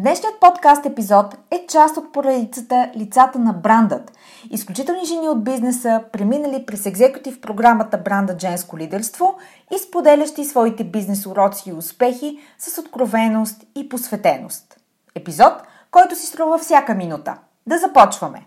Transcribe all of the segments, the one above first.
Днешният подкаст епизод е част от поредицата Лицата на брандът. Изключителни жени от бизнеса, преминали през екзекутив програмата Бранда Женско лидерство и споделящи своите бизнес уроци и успехи с откровеност и посветеност. Епизод, който си струва всяка минута. Да започваме!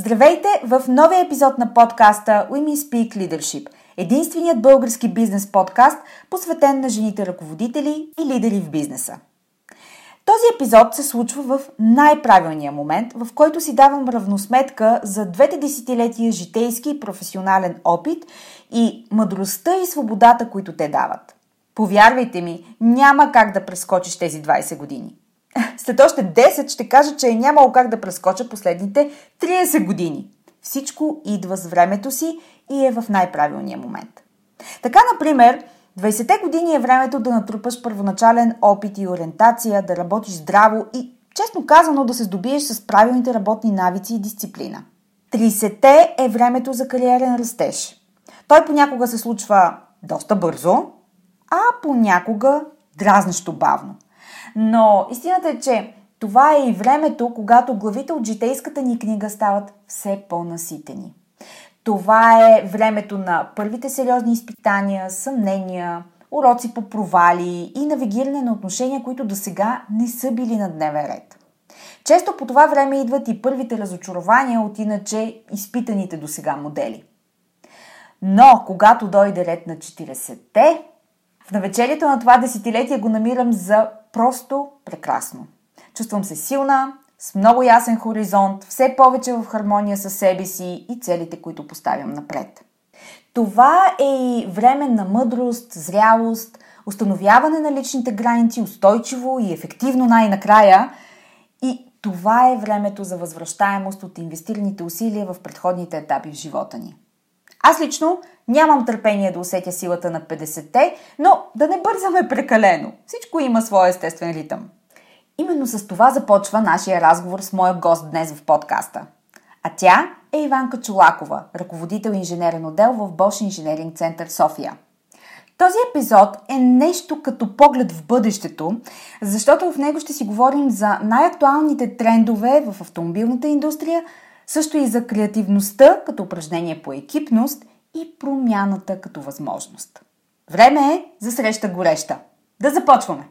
Здравейте в новия епизод на подкаста Women Speak Leadership, единственият български бизнес подкаст, посветен на жените ръководители и лидери в бизнеса. Този епизод се случва в най-правилния момент, в който си давам равносметка за двете десетилетия житейски и професионален опит и мъдростта и свободата, които те дават. Повярвайте ми, няма как да прескочиш тези 20 години. След още 10 ще кажа, че е нямало как да прескоча последните 30 години. Всичко идва с времето си и е в най-правилния момент. Така, например, 20-те години е времето да натрупаш първоначален опит и ориентация, да работиш здраво и, честно казано, да се здобиеш с правилните работни навици и дисциплина. 30-те е времето за кариерен растеж. Той понякога се случва доста бързо, а понякога дразнещо бавно – но истината е, че това е и времето, когато главите от житейската ни книга стават все по-наситени. Това е времето на първите сериозни изпитания, съмнения, уроци по провали и навигиране на отношения, които до сега не са били на дневен ред. Често по това време идват и първите разочарования от иначе изпитаните до сега модели. Но когато дойде ред на 40-те, в навечерието на това десетилетие го намирам за просто прекрасно. Чувствам се силна, с много ясен хоризонт, все повече в хармония с себе си и целите, които поставям напред. Това е и време на мъдрост, зрялост, установяване на личните граници устойчиво и ефективно най-накрая. И това е времето за възвръщаемост от инвестираните усилия в предходните етапи в живота ни. Аз лично нямам търпение да усетя силата на 50-те, но да не бързаме прекалено. Всичко има своя естествен ритъм. Именно с това започва нашия разговор с моя гост днес в подкаста. А тя е Иванка Чулакова, ръководител инженерен отдел в Bosch Инженеринг Център София. Този епизод е нещо като поглед в бъдещето, защото в него ще си говорим за най-актуалните трендове в автомобилната индустрия, също и за креативността като упражнение по екипност и промяната като възможност. Време е за среща гореща. Да започваме!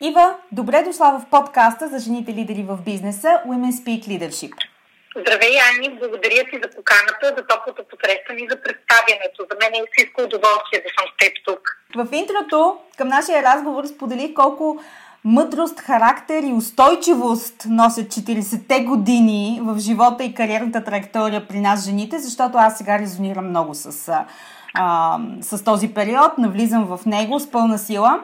Ива, добре дошла в подкаста за жените лидери в бизнеса Women Speak Leadership. Здравей, Ани, благодаря ти за поканата, за топлото посрещане и за представянето. За мен е истинско удоволствие да съм с теб тук. В интрото към нашия разговор споделих колко мъдрост, характер и устойчивост носят 40-те години в живота и кариерната траектория при нас жените, защото аз сега резонирам много с, а, с този период, навлизам в него с пълна сила.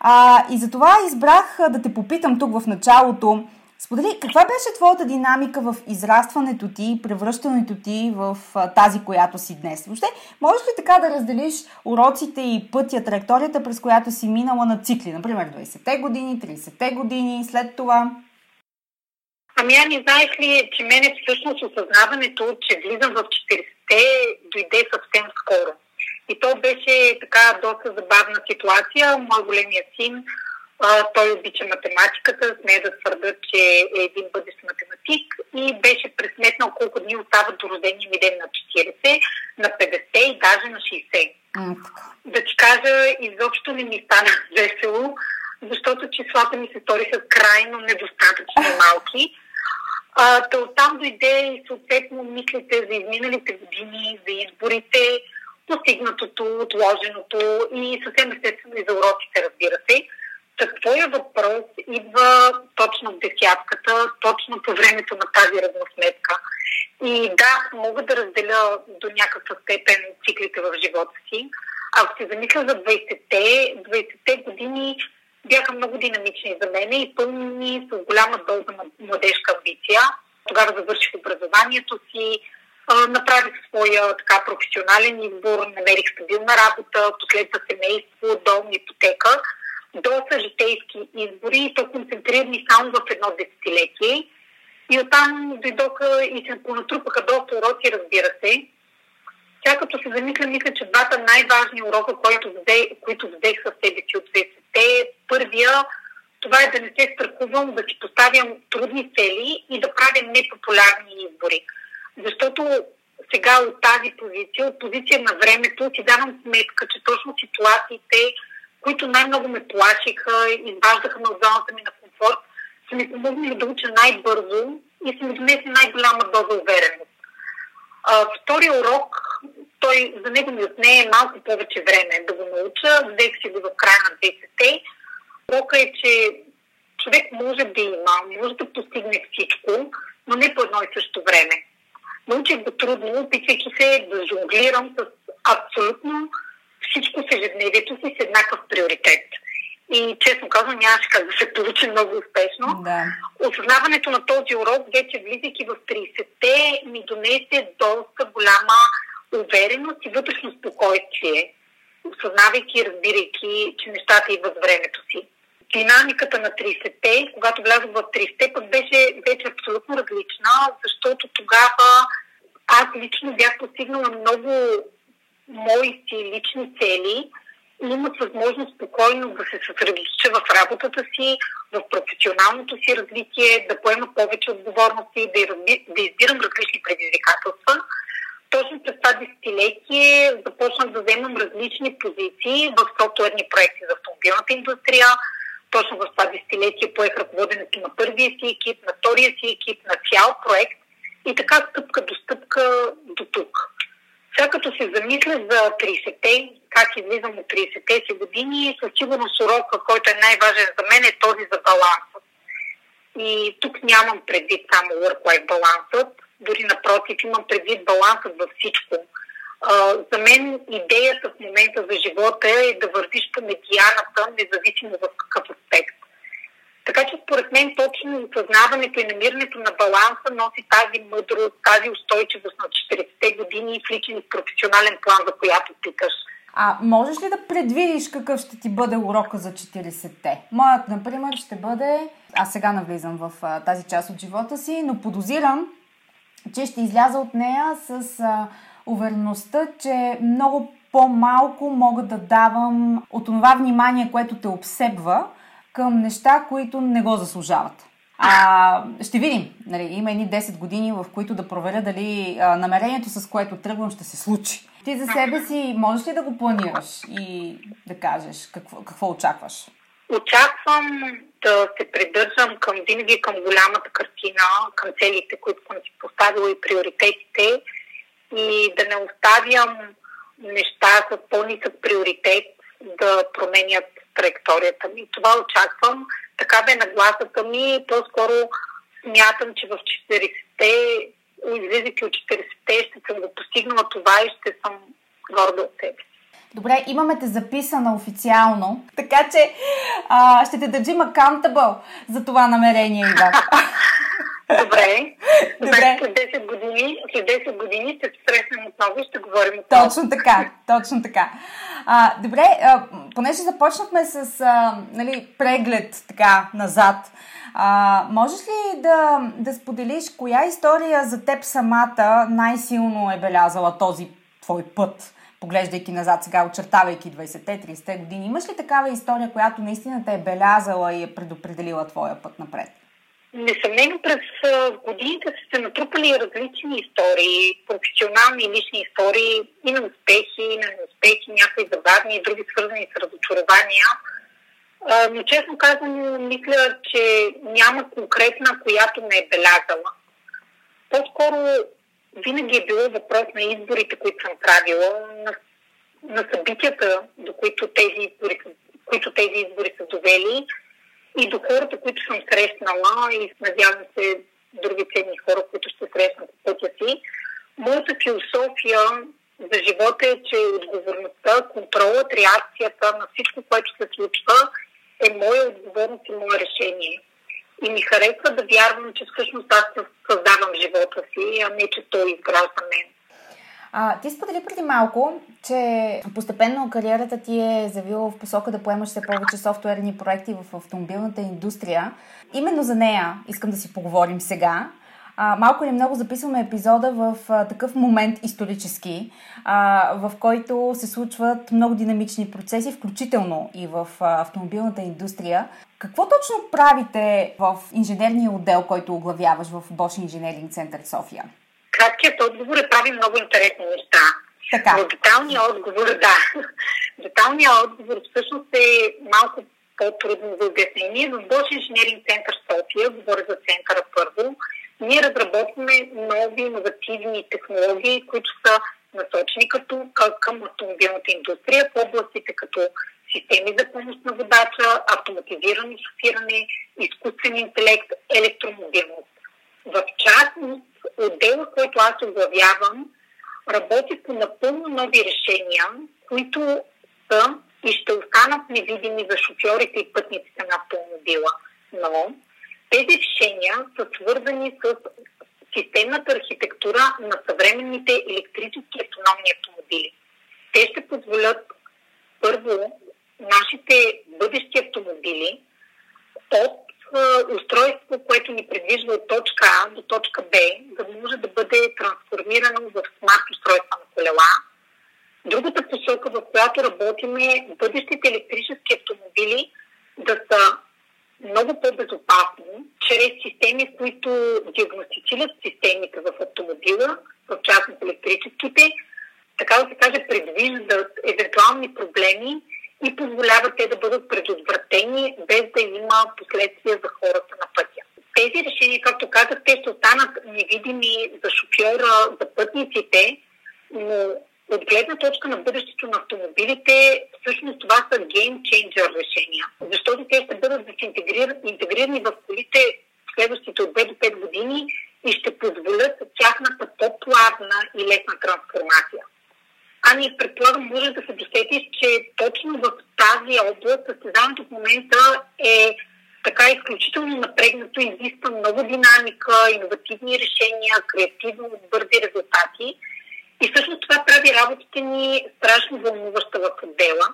А, и затова избрах да те попитам тук в началото Сподели, каква беше твоята динамика в израстването ти, превръщането ти в тази, която си днес? Въобще, можеш ли така да разделиш уроците и пътя, траекторията, през която си минала на цикли? Например, 20-те години, 30-те години, след това? Ами, Ани, знаеш ли, че мене всъщност осъзнаването, че влизам в 40-те, дойде съвсем скоро. И то беше така доста забавна ситуация. Мой големия син а, той обича математиката, смея да твърда, че е един бъдещ математик и беше пресметнал колко дни остават до рождения ми ден на 40, на 50 и даже на 60. Mm. Да ти кажа, изобщо не ми стана весело, защото числата ми се сториха крайно недостатъчно малки. А, то оттам дойде и съответно мислите за изминалите години, за изборите, постигнатото, отложеното и съвсем естествено и за уроците, разбира се. Твоя въпрос идва точно в десятката, точно по времето на тази равносметка. И да, мога да разделя до някаква степен циклите в живота си. Ако се замисля за 20-те, 20-те години бяха много динамични за мен и пълни с голяма доза младежка амбиция. Тогава завърших образованието си, направих своя така професионален избор, намерих стабилна работа, последва семейство, дом, ипотека – доста житейски избори и то концентрирани само в едно десетилетие. И оттам дойдоха и се понатрупаха доста уроци, разбира се. Тя като се замисля, мисля, че двата най-важни урока, които, взе, които взех със себе си от 20 първия, това е да не се страхувам, да си поставям трудни цели и да правя непопулярни избори. Защото сега от тази позиция, от позиция на времето, си давам сметка, че точно ситуациите, които най-много ме плашиха, изваждаха ме от зоната ми на комфорт, са ми помогнали да уча най-бързо и са ми донесли най-голяма доза увереност. А, втория урок, той за него ми отне малко повече време да го науча. Взех си го в края на 10-те. Урока е, че човек може да има, може да постигне всичко, но не по едно и също време. Научих го трудно, опитвайки се да жонглирам с абсолютно ежедневието си с еднакъв приоритет. И честно казвам, нямаше как да се получи много успешно. Да. Осъзнаването на този урок, вече влизайки в 30-те, ми донесе доста голяма увереност и вътрешно спокойствие, осъзнавайки, разбирайки, че нещата идват времето си. Динамиката на 30-те, когато влязох в 30-те, пък беше вече абсолютно различна, защото тогава аз лично бях постигнала много моите лични цели имат възможност спокойно да се съсредоточа в работата си, в професионалното си развитие, да поема повече отговорности, да, да избирам различни предизвикателства. Точно през това десетилетие започнах да вземам различни позиции в софтуерни проекти за автомобилната индустрия. Точно в това десетилетие поех ръководенето на първия си екип, на втория си екип, на цял проект и така стъпка до стъпка до тук. Сега като се замисля за 30-те, как излизам от 30-те си години, със сигурност урока, който е най-важен за мен е този за баланса. И тук нямам предвид само work-life балансът, дори напротив имам предвид балансът във всичко. За мен идеята в момента за живота е да вървиш по медианата, независимо в какъв аспект. Така че според мен точно осъзнаването и намирането на баланса носи тази мъдрост, тази устойчивост на 40-те години в личен и професионален план, за която питаш. А можеш ли да предвидиш какъв ще ти бъде урока за 40-те? Моят, например, ще бъде... Аз сега навлизам в а, тази част от живота си, но подозирам, че ще изляза от нея с а, увереността, че много по-малко мога да давам от това внимание, което те обсебва, към неща, които не го заслужават. А, ще видим. Нали, има едни 10 години, в които да проверя дали а, намерението, с което тръгвам, ще се случи. Ти за себе си можеш ли да го планираш и да кажеш какво, какво очакваш? Очаквам да се придържам към винаги към голямата картина, към целите, които съм си поставила и приоритетите и да не оставям неща с по-нисък приоритет да променят траекторията ми. Това очаквам. Така бе нагласата ми. По-скоро смятам, че в 40-те, излизайки от 40-те, ще съм го постигнала това и ще съм горда от себе Добре, имаме те записана официално, така че а, ще те държим accountable за това намерение, Ива. Добре. Добре. След 10 години, след 10 години ще се срещнем отново и ще говорим отново. Точно така, точно така. А, добре, а, понеже започнахме с а, нали, преглед така назад, а, можеш ли да, да споделиш коя история за теб самата най-силно е белязала този твой път? поглеждайки назад сега, очертавайки 20-те, 30-те години. Имаш ли такава история, която наистина те е белязала и е предопределила твоя път напред? Несъмнено през годините са се натрупали различни истории, професионални и лични истории, и на успехи, и на неуспехи, някои забавни, и други свързани с разочарования. Но честно казвам, мисля, че няма конкретна, която не е белязала. По-скоро винаги е било въпрос на изборите, които съм правила, на, на събитията, до които тези избори, които тези избори са довели и до хората, които съм срещнала и надявам се други ценни хора, които ще срещнат по пътя си. Моята философия за живота е, че отговорността, контролът, реакцията на всичко, което се случва е моя отговорност и мое решение. И ми харесва да вярвам, че всъщност аз създавам живота си, а не че той изгражда мен. А, ти сподели преди малко, че постепенно кариерата ти е завила в посока да поемаш все повече софтуерни проекти в автомобилната индустрия. Именно за нея искам да си поговорим сега. А, малко или много записваме епизода в а, такъв момент исторически, а, в който се случват много динамични процеси, включително и в а, автомобилната индустрия. Какво точно правите в инженерния отдел, който оглавяваш в Bosch Engineering Center София? Краткият отговор е прави много интересни неща. Така. Но деталният отговор, да. деталният отговор всъщност е малко по-трудно за обяснение. В Bosch Engineering Center София, говоря за центъра първо, ние разработваме нови иновативни технологии, които са насочени като, към автомобилната индустрия в областите като системи за помощ на водача, автоматизирано шофиране, изкуствен интелект, електромобилност. В частност, отдела, който аз оглавявам, работи по напълно нови решения, които са и ще останат невидими за шофьорите и пътниците на автомобила. Но тези решения са свързани с системната архитектура на съвременните електрически автономни автомобили. Те ще позволят първо нашите бъдещи автомобили от устройство, което ни предвижда от точка А до точка Б, да може да бъде трансформирано в смарт устройства на колела. Другата посока, в която работим е бъдещите електрически автомобили да са много по-безопасни, чрез системи, които диагностицират системите в автомобила, в частност електрическите, така да се каже, предвиждат евентуални проблеми и позволяват те да бъдат предотвратени, без да има последствия за хората на пътя. Тези решения, както казах, те ще останат невидими за шофьора, за пътниците, но от гледна точка на бъдещето на автомобилите, всъщност това са changer решения, защото те ще бъдат интегрирани в колите в следващите от 2 до 5 години и ще позволят тяхната по-плавна и лесна трансформация. Ами, предполагам, може да се досетиш, че тази област състезанието в момента е така изключително напрегнато, изисква много динамика, иновативни решения, креативно, бързи резултати. И всъщност това прави работите ни страшно вълнуваща в отдела.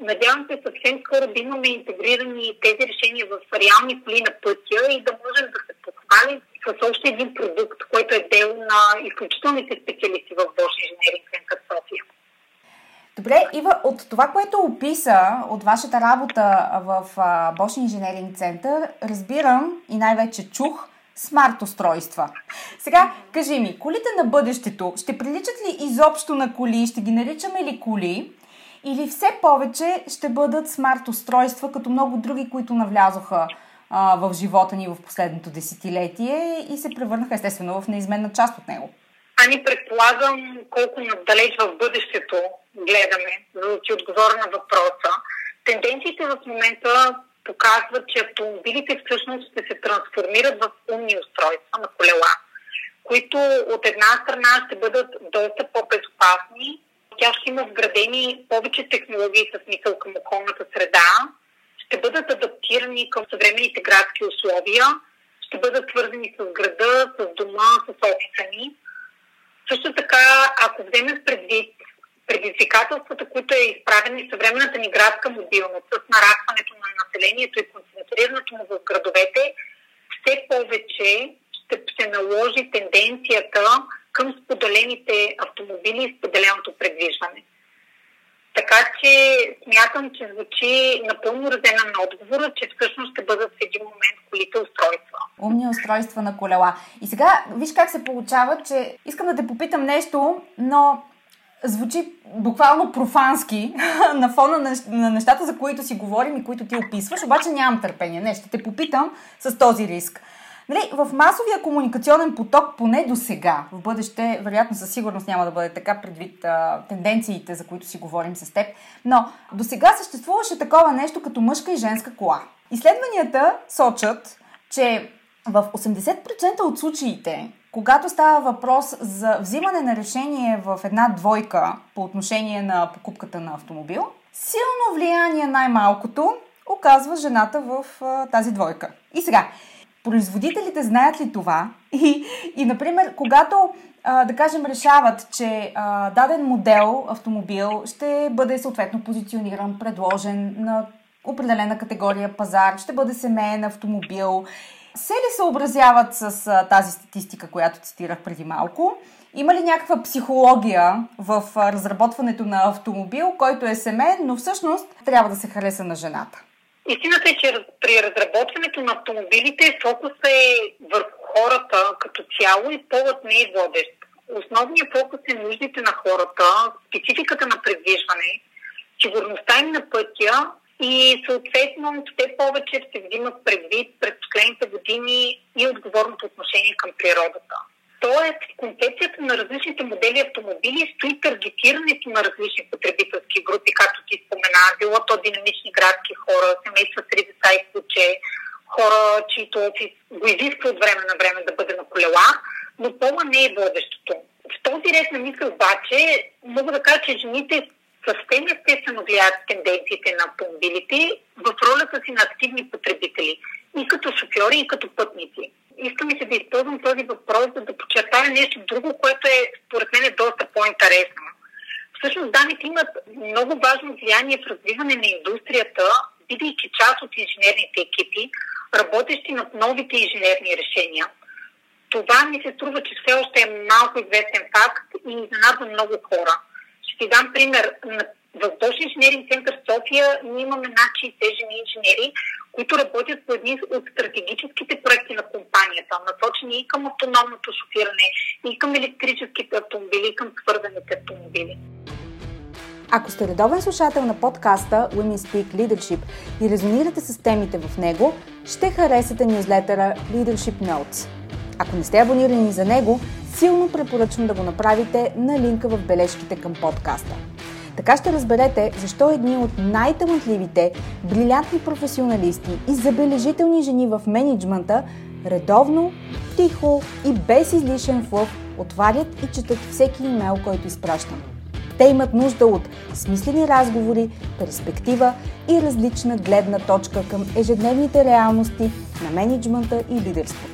Надявам се съвсем скоро да имаме интегрирани тези решения в реални коли на пътя и да можем да се похвалим с още един продукт, който е дел на изключителните специалисти в Bosch Engineering Center София. Добре, Ива, от това, което описа от вашата работа в Bosch Engineering Center, разбирам и най-вече чух смарт устройства. Сега, кажи ми, колите на бъдещето ще приличат ли изобщо на коли? Ще ги наричаме ли коли? Или все повече ще бъдат смарт устройства, като много други, които навлязоха а, в живота ни в последното десетилетие и се превърнаха естествено в неизменна част от него? Ами предполагам колко надалеч в бъдещето гледаме, за да ти отговоря на въпроса. Тенденциите в момента показват, че автомобилите всъщност ще се трансформират в умни устройства на колела, които от една страна ще бъдат доста по-безопасни, тях ще има вградени повече технологии с мисъл към околната среда, ще бъдат адаптирани към съвременните градски условия, ще бъдат свързани с града, с дома, с офиса ни. Също така, ако вземем предвид предизвикателствата, които е изправена съвременната ни градска мобилност с нарастването на населението и концентрирането му в градовете, все повече ще се наложи тенденцията към споделените автомобили и споделеното предвижване. Така че смятам, че звучи напълно разена на отговора, че всъщност ще бъдат в един момент колите устройства. Умни устройства на колела. И сега, виж как се получава, че искам да те попитам нещо, но звучи буквално профански на фона на, на нещата, за които си говорим и които ти описваш, обаче нямам търпение. Не, ще те попитам с този риск. Нали, в масовия комуникационен поток, поне до сега, в бъдеще, вероятно със сигурност няма да бъде така предвид а, тенденциите, за които си говорим с теб, но до сега съществуваше такова нещо като мъжка и женска кола. Изследванията сочат, че в 80% от случаите, когато става въпрос за взимане на решение в една двойка по отношение на покупката на автомобил, силно влияние най-малкото оказва жената в а, тази двойка. И сега, производителите знаят ли това? И, и например, когато а, да кажем, решават, че а, даден модел автомобил ще бъде съответно позициониран, предложен на определена категория пазар, ще бъде семейен автомобил. Се ли съобразяват с а, тази статистика, която цитирах преди малко? Има ли някаква психология в разработването на автомобил, който е семейен, но всъщност трябва да се хареса на жената? Истината е, че при разработването на автомобилите фокусът е върху хората като цяло и полът не е водещ. Основният фокус е нуждите на хората, спецификата на предвижване, сигурността им на пътя и съответно все повече ще взимат предвид през последните години и отговорното отношение към природата. Тоест, в концепцията на различните модели автомобили стои таргетирането на различни потребителски групи, както ти спомена, било то динамични градски хора, семейства с три деца и куче, хора, чието офис го изисква от време на време да бъде на колела, но пола не е водещото. В този ред на мисъл обаче мога да кажа, че жените съвсем естествено влияят тенденциите на автомобилите в ролята си на активни потребители и като шофьори, и като пътници искам и се да използвам този въпрос, за да подчертая нещо друго, което е според мен е доста по-интересно. Всъщност данните имат много важно влияние в развиване на индустрията, бидейки част от инженерните екипи, работещи над новите инженерни решения. Това ми се струва, че все още е малко известен факт и изненадва много хора. Ще ти дам пример. В Bosch инженеринг център София ние имаме над 60 жени инженери, които работят по едни от стратегическите проекти на компанията, насочени и към автономното шофиране, и към електрическите автомобили, и към свързаните автомобили. Ако сте редовен слушател на подкаста Women Speak Leadership и резонирате с темите в него, ще харесате нюзлетъра Leadership Notes. Ако не сте абонирани за него, силно препоръчвам да го направите на линка в бележките към подкаста. Така ще разберете защо едни от най-талантливите, брилянтни професионалисти и забележителни жени в менеджмента редовно, тихо и без излишен флъв отварят и четат всеки имейл, който изпращам. Те имат нужда от смислени разговори, перспектива и различна гледна точка към ежедневните реалности на менеджмента и лидерството.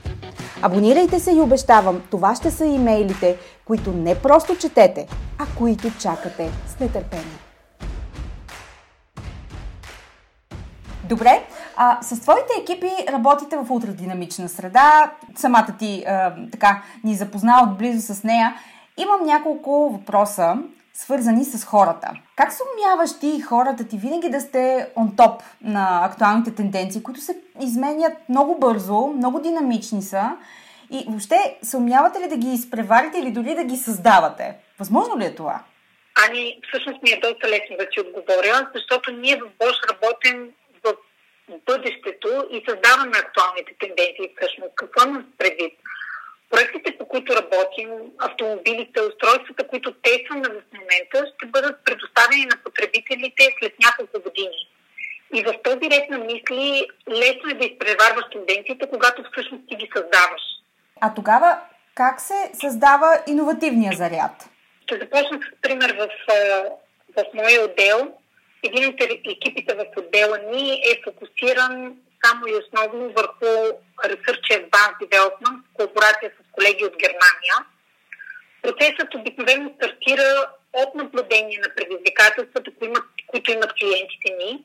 Абонирайте се и обещавам, това ще са имейлите, които не просто четете, а които чакате с нетърпение. Добре, а, с твоите екипи работите в ултрадинамична среда. Самата ти а, така ни запозна отблизо с нея. Имам няколко въпроса, свързани с хората. Как се умяваш ти и хората ти винаги да сте он топ на актуалните тенденции, които се изменят много бързо, много динамични са и въобще се умявате ли да ги изпреварите или дори да ги създавате? Възможно ли е това? Ани, всъщност ми е доста лесно да си отговоря, защото ние в Bosch работим в бъдещето и създаваме актуалните тенденции всъщност. Какво имам предвид? Проектите, по които работим, автомобилите, устройствата, които тестваме в момента, ще бъдат предоставени на потребителите след няколко години. И в този ред на мисли лесно е да изпреварваш тенденциите, когато всъщност ти ги създаваш. А тогава как се създава иновативния заряд? Ще започна с пример в, в моя отдел. Един от екипите в отдела ни е фокусиран само и основно върху Research Advanced Development в колаборация с колеги от Германия. Процесът обикновено стартира от наблюдение на предизвикателствата, които имат клиентите ни,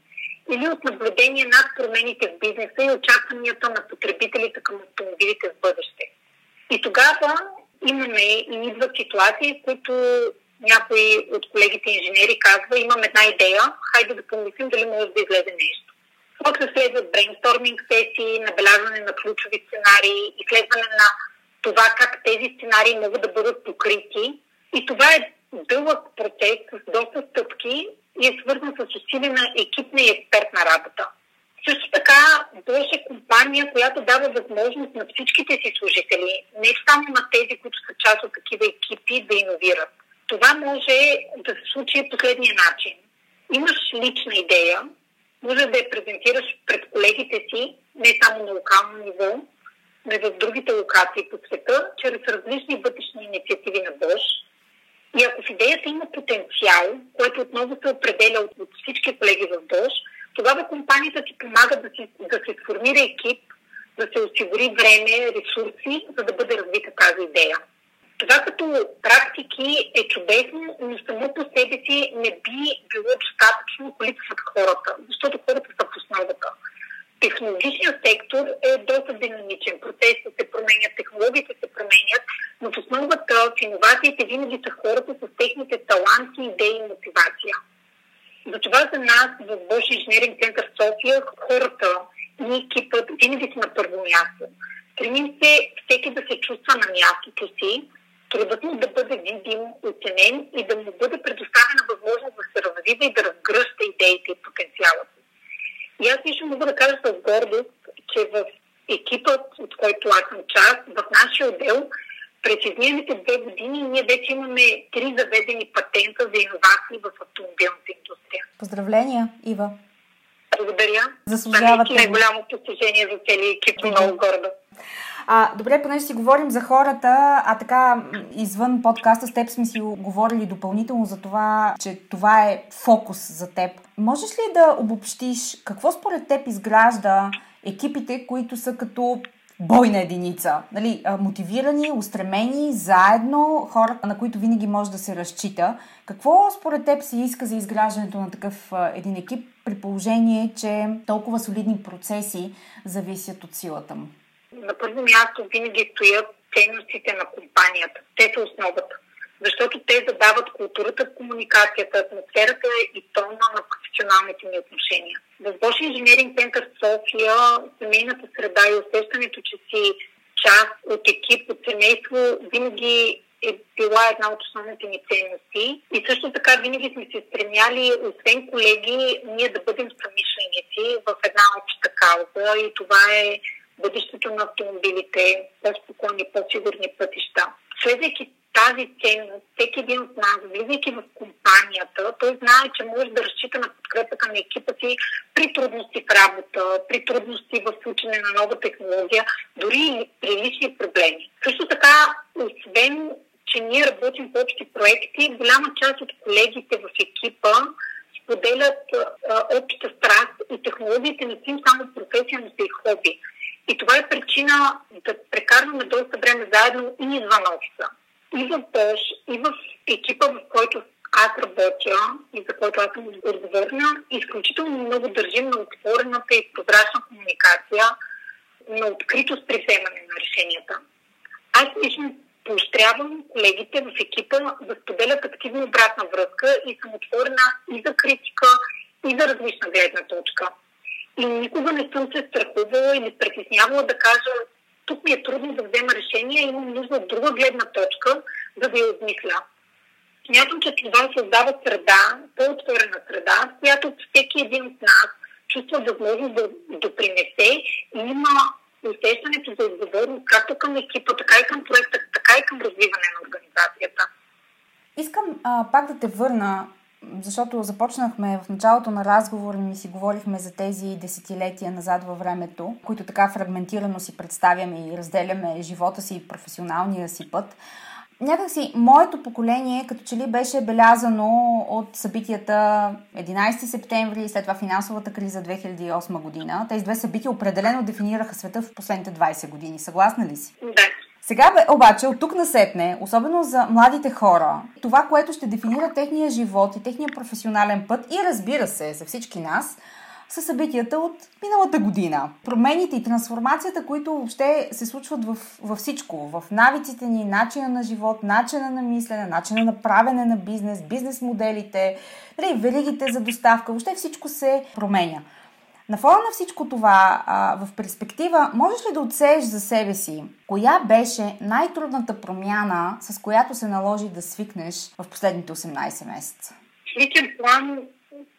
или от наблюдение над промените в бизнеса и очакванията на потребителите към автомобилите в бъдеще. И тогава имаме и идват ситуации, в които някой от колегите инженери казва, имам една идея, хайде да помислим дали може да излезе нещо. После следват брейнсторминг сесии, набелязване на ключови сценарии, изследване на това как тези сценарии могат да бъдат покрити. И това е дълъг процес с доста стъпки и е свързан с усилена екипна и експертна работа. Също така беше компания, която дава възможност на всичките си служители, не само на тези, които са част от такива екипи, да иновират. Това може да се случи последния начин. Имаш лична идея, може да я презентираш пред колегите си, не само на локално ниво, и в другите локации по света, чрез различни вътрешни инициативи на Bosch. И ако в идеята има потенциал, което отново се определя от, от всички колеги в Bosch, тогава компанията ти помага да, си, да се сформира екип, да се осигури време, ресурси, за да бъде развита тази идея. Това като практики е чудесно, но само по себе си не би било достатъчно, ако липсват хората, защото хората са в основата. Технологичният сектор е доста динамичен. Процесите се променят, технологиите се променят, но в основата в иновациите винаги са хората с техните таланти, идеи и мотивация. Затова за нас в Bosch Engineering Center София хората и екипът винаги са на първо място. Стремим се всеки да се чувства на мястото си, трудът му да бъде видим, оценен и да му бъде предоставена възможност да се развива и да разгръща идеите и потенциала си. И аз лично мога да кажа с гордост, че в екипът, от който аз съм част, в нашия отдел, през изминалите две години ние вече имаме три заведени патента за иновации в автомобилната индустрия. Поздравления, Ива! Благодаря. Заслужавате. Това е голямо постижение за целия екип. Много гордо. А, добре, понеже си говорим за хората, а така извън подкаста с теб сме си говорили допълнително за това, че това е фокус за теб. Можеш ли да обобщиш какво според теб изгражда екипите, които са като бойна единица. Нали, мотивирани, устремени, заедно, хора, на които винаги може да се разчита. Какво според теб се иска за изграждането на такъв един екип, при положение, че толкова солидни процеси зависят от силата му? На първо място винаги стоят ценностите на компанията. Те са основата. Защото те задават културата в комуникацията, атмосферата и тона на професионалните ни отношения. В Bosch Engineering Center София семейната среда и усещането, че си част от екип, от семейство, винаги е била една от основните ни ценности. И също така винаги сме се стремяли, освен колеги, ние да бъдем самишленици в една обща кауза и това е бъдещето на автомобилите, по-спокойни, по-сигурни пътища. Следвайки тази ценност, всеки един от нас, влизайки в компанията, той знае, че може да разчита на подкрепата на екипа си при трудности в работа, при трудности в учене на нова технология, дори и при лични проблеми. Също така, освен че ние работим по общи проекти, голяма част от колегите в екипа споделят а, обща страст и технологиите не са само професия, но са и хоби. И това е причина да прекарваме доста време заедно и извън офиса и в Бош, и в екипа, в който аз работя и за който аз съм отговорна, изключително много държим на отворената и прозрачна комуникация, на откритост при вземане на решенията. Аз лично поощрявам колегите в екипа да споделят активно обратна връзка и съм отворена и за критика, и за различна гледна точка. И никога не съм се страхувала или притеснявала да кажа тук ми е трудно да взема решение, имам нужда от друга гледна точка, за да я обмисля. Смятам, че това създава среда, по-отворена среда, в която всеки един от нас чувства възможност да допринесе и има усещането за отговорност както към екипа, така и към проекта, така и към развиване на организацията. Искам а, пак да те върна, защото започнахме в началото на разговора ми си говорихме за тези десетилетия назад във времето, които така фрагментирано си представяме и разделяме живота си и професионалния си път. Някакси моето поколение като че ли беше белязано от събитията 11 септември и след това финансовата криза 2008 година. Тези две събития определено дефинираха света в последните 20 години. Съгласна ли си? Да. Сега обаче, от тук насетне, особено за младите хора, това, което ще дефинира техния живот и техния професионален път и разбира се, за всички нас – са събитията от миналата година. Промените и трансформацията, които въобще се случват в, във всичко. В навиците ни, начина на живот, начина на мислене, начина на правене на бизнес, бизнес моделите, нали, веригите за доставка. Въобще всичко се променя. На фона на всичко това, а, в перспектива, можеш ли да отсееш за себе си, коя беше най-трудната промяна, с която се наложи да свикнеш в последните 18 месеца? В личен план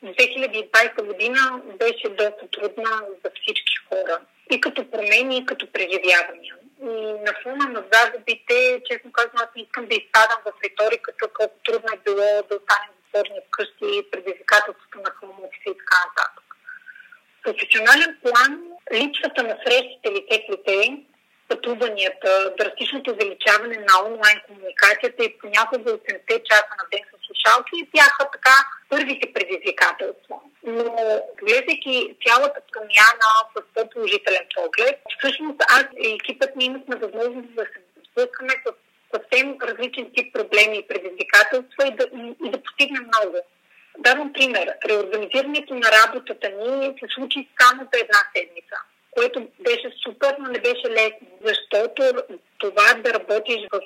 2020 година беше доста трудна за всички хора. И като промени, и като преживявания. И на фона на загубите, честно казвам, аз не искам да изпадам в риториката, колко трудно е било да останем затворени вкъщи, предизвикателството на хome и така нататък. Професионален план, липсата на срещите лице в лице, пътуванията, драстичното увеличаване на онлайн комуникацията и понякога 8 часа на ден с слушалки бяха така първите предизвикателства. Но гледайки цялата промяна с по-положителен поглед, всъщност аз и екипът ми имахме възможност да се сблъскаме с съвсем различен тип проблеми и предизвикателства и да, и, и да постигнем много. Давам пример. Реорганизирането на работата ни се случи само за една седмица, което беше супер, но не беше лесно, защото това да работиш в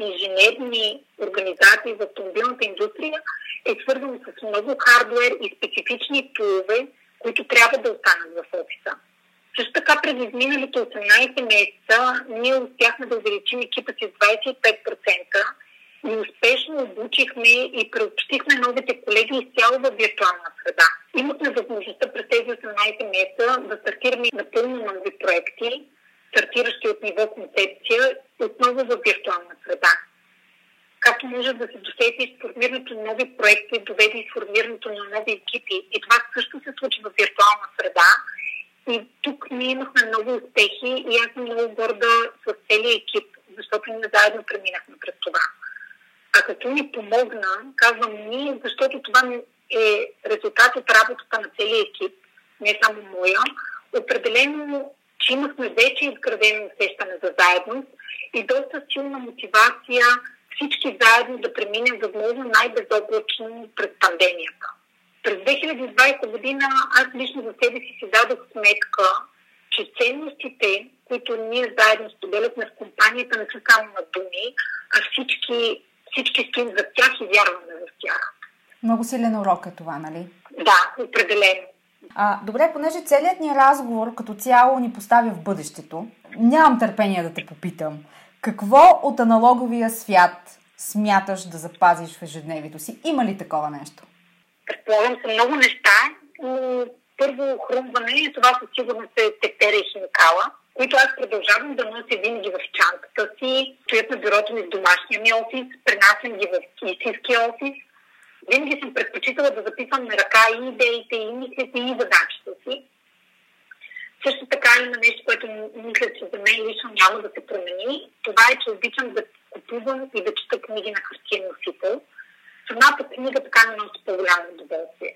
инженерни организации в автомобилната индустрия е свързано с много хардвер и специфични тулове, които трябва да останат в офиса. Също така през изминалите 18 месеца ние успяхме да увеличим екипа си с 25% и успешно обучихме и преобщихме новите колеги изцяло в виртуална среда. Имахме възможността през тези 18 месеца да стартираме напълно нови проекти, стартиращи от ниво концепция, отново в виртуална среда. Както може да се досети, формирането на нови проекти доведе и формирането на нови екипи. И това също се случи в виртуална среда. И тук ние имахме много успехи и аз съм много горда с целият екип, защото ние заедно преминахме през това. А като ни помогна, казвам ние, защото това е резултат от работата на целия екип, не само моя, определено че имахме вече изградено усещане за заедност и доста силна мотивация всички заедно да преминем възможно най-безоблачно през пандемията. През 2020 година аз лично за себе си си дадох сметка, че ценностите, които ние заедно споделяхме в компанията, не са само на думи, а всички, всички стоим за тях и вярваме в тях. Много силен урок е това, нали? Да, определено. А, добре, понеже целият ни разговор като цяло ни поставя в бъдещето, нямам търпение да те попитам. Какво от аналоговия свят смяташ да запазиш в ежедневието си? Има ли такова нещо? Предполагам се много неща, но първо хрумване това със сигурност е тефтера и химикала, които аз продължавам да нося винаги в чантата си, стоят на бюрото ми в домашния ми офис, пренасям ги в истинския офис, винаги съм предпочитала да записвам на ръка и идеите, и мислите, и задачите си. Също така има нещо, което мисля, че за мен лично няма да се промени. Това е, че обичам да купувам и да чета книги на хартиен носител. Самата книга така ми носи по-голямо удоволствие.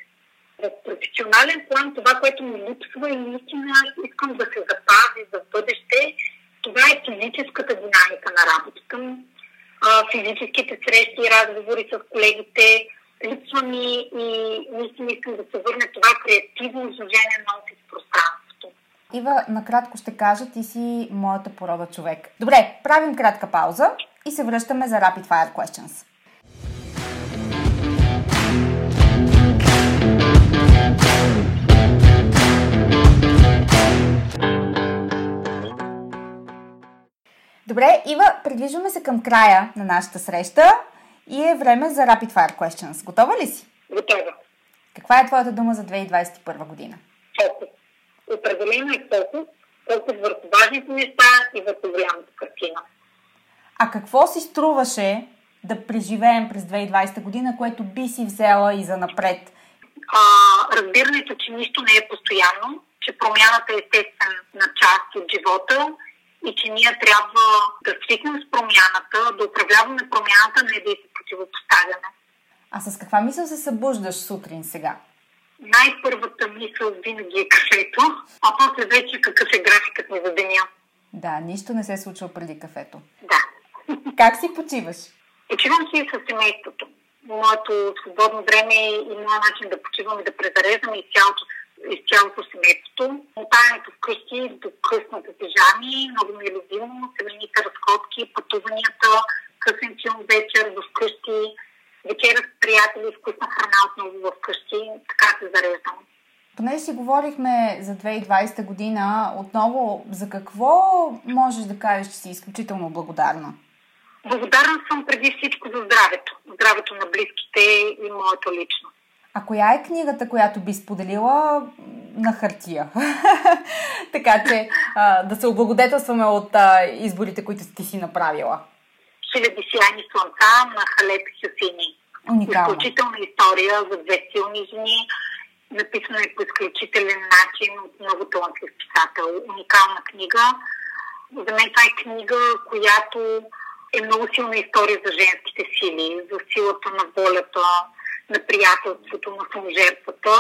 В професионален план това, което ми липсва и наистина искам да се запази за бъдеще, това е физическата динамика на работата. Физическите срещи и разговори с колегите, липсва ми и наистина искам да се върне това креативно изложение на офис пространството. Ива, накратко ще кажа, ти си моята порода човек. Добре, правим кратка пауза и се връщаме за Rapid Fire Questions. Добре, Ива, придвижваме се към края на нашата среща и е време за Rapid Fire Questions. Готова ли си? Готова. Каква е твоята дума за 2021 година? Фокус. Определено е фокус, фокус върху важните неща и върху голямата картина. А какво си струваше да преживеем през 2020 година, което би си взела и за напред? А, разбирането, че нищо не е постоянно, че промяната е естествена част от живота и че ние трябва да свикнем с промяната, да управляваме промяната, не да се противопоставяме. А с каква мисъл се събуждаш сутрин сега? Най-първата мисъл винаги е кафето, а после вече какъв е графикът ми за деня. Да, нищо не се е случило преди кафето. Да. Как си почиваш? Почивам си с семейството. Моето свободно време и моят начин да почивам и да презареждам и цялото изцялото семейството. Мотаенето вкъщи до късно по пижами, много ми е любимо, семейните разходки, пътуванията, късен филм вечер до вкъщи, вечера с приятели, вкусна храна отново вкъщи, така се зареждам. Поне си говорихме за 2020 година, отново за какво можеш да кажеш, че си изключително благодарна? Благодарна съм преди всичко за здравето. Здравето на близките и моето лично. А коя е книгата, която би споделила на хартия? така че а, да се облагодетелстваме от а, изборите, които ти си направила. Хиляди сияни слънца на Халеп Хюсини. Уникална. Изключителна история за две силни жени, написана е по изключителен начин от много талантлив писател. Уникална книга. За мен това е книга, която е много силна история за женските сили, за силата на волята, на приятелството, на саможертвата.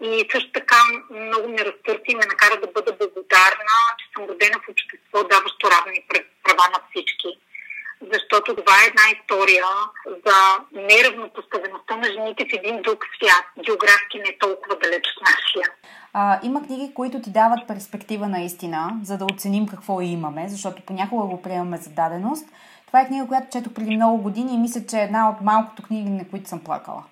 И също така много ме разтърси и ме накара да бъда благодарна, че съм родена в общество, даващо равни права на всички. Защото това е една история за неравнопоставеността на жените в един друг свят, географски не толкова далеч от нашия. А, има книги, които ти дават перспектива наистина, за да оценим какво имаме, защото понякога го приемаме за даденост. Това е книга, която четох преди много години и мисля, че е една от малкото книги, на които съм плакала.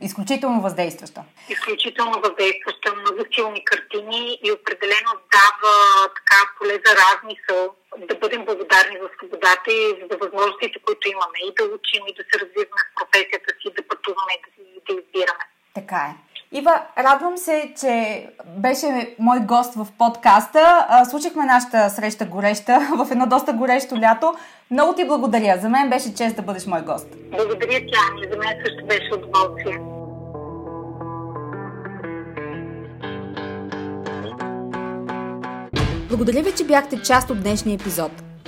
Изключително въздействаща. Изключително въздействаща, много силни картини и определено дава така поле за размисъл да бъдем благодарни за свободата и за възможностите, които имаме и да учим и да се развиваме в професията си, да пътуваме и да, да избираме. Така е. Ива, радвам се, че беше мой гост в подкаста. Случихме нашата среща гореща в едно доста горещо лято. Много ти благодаря. За мен беше чест да бъдеш мой гост. Благодаря, Тяни. За мен също беше удоволствие. Благодаря ви, че бяхте част от днешния епизод.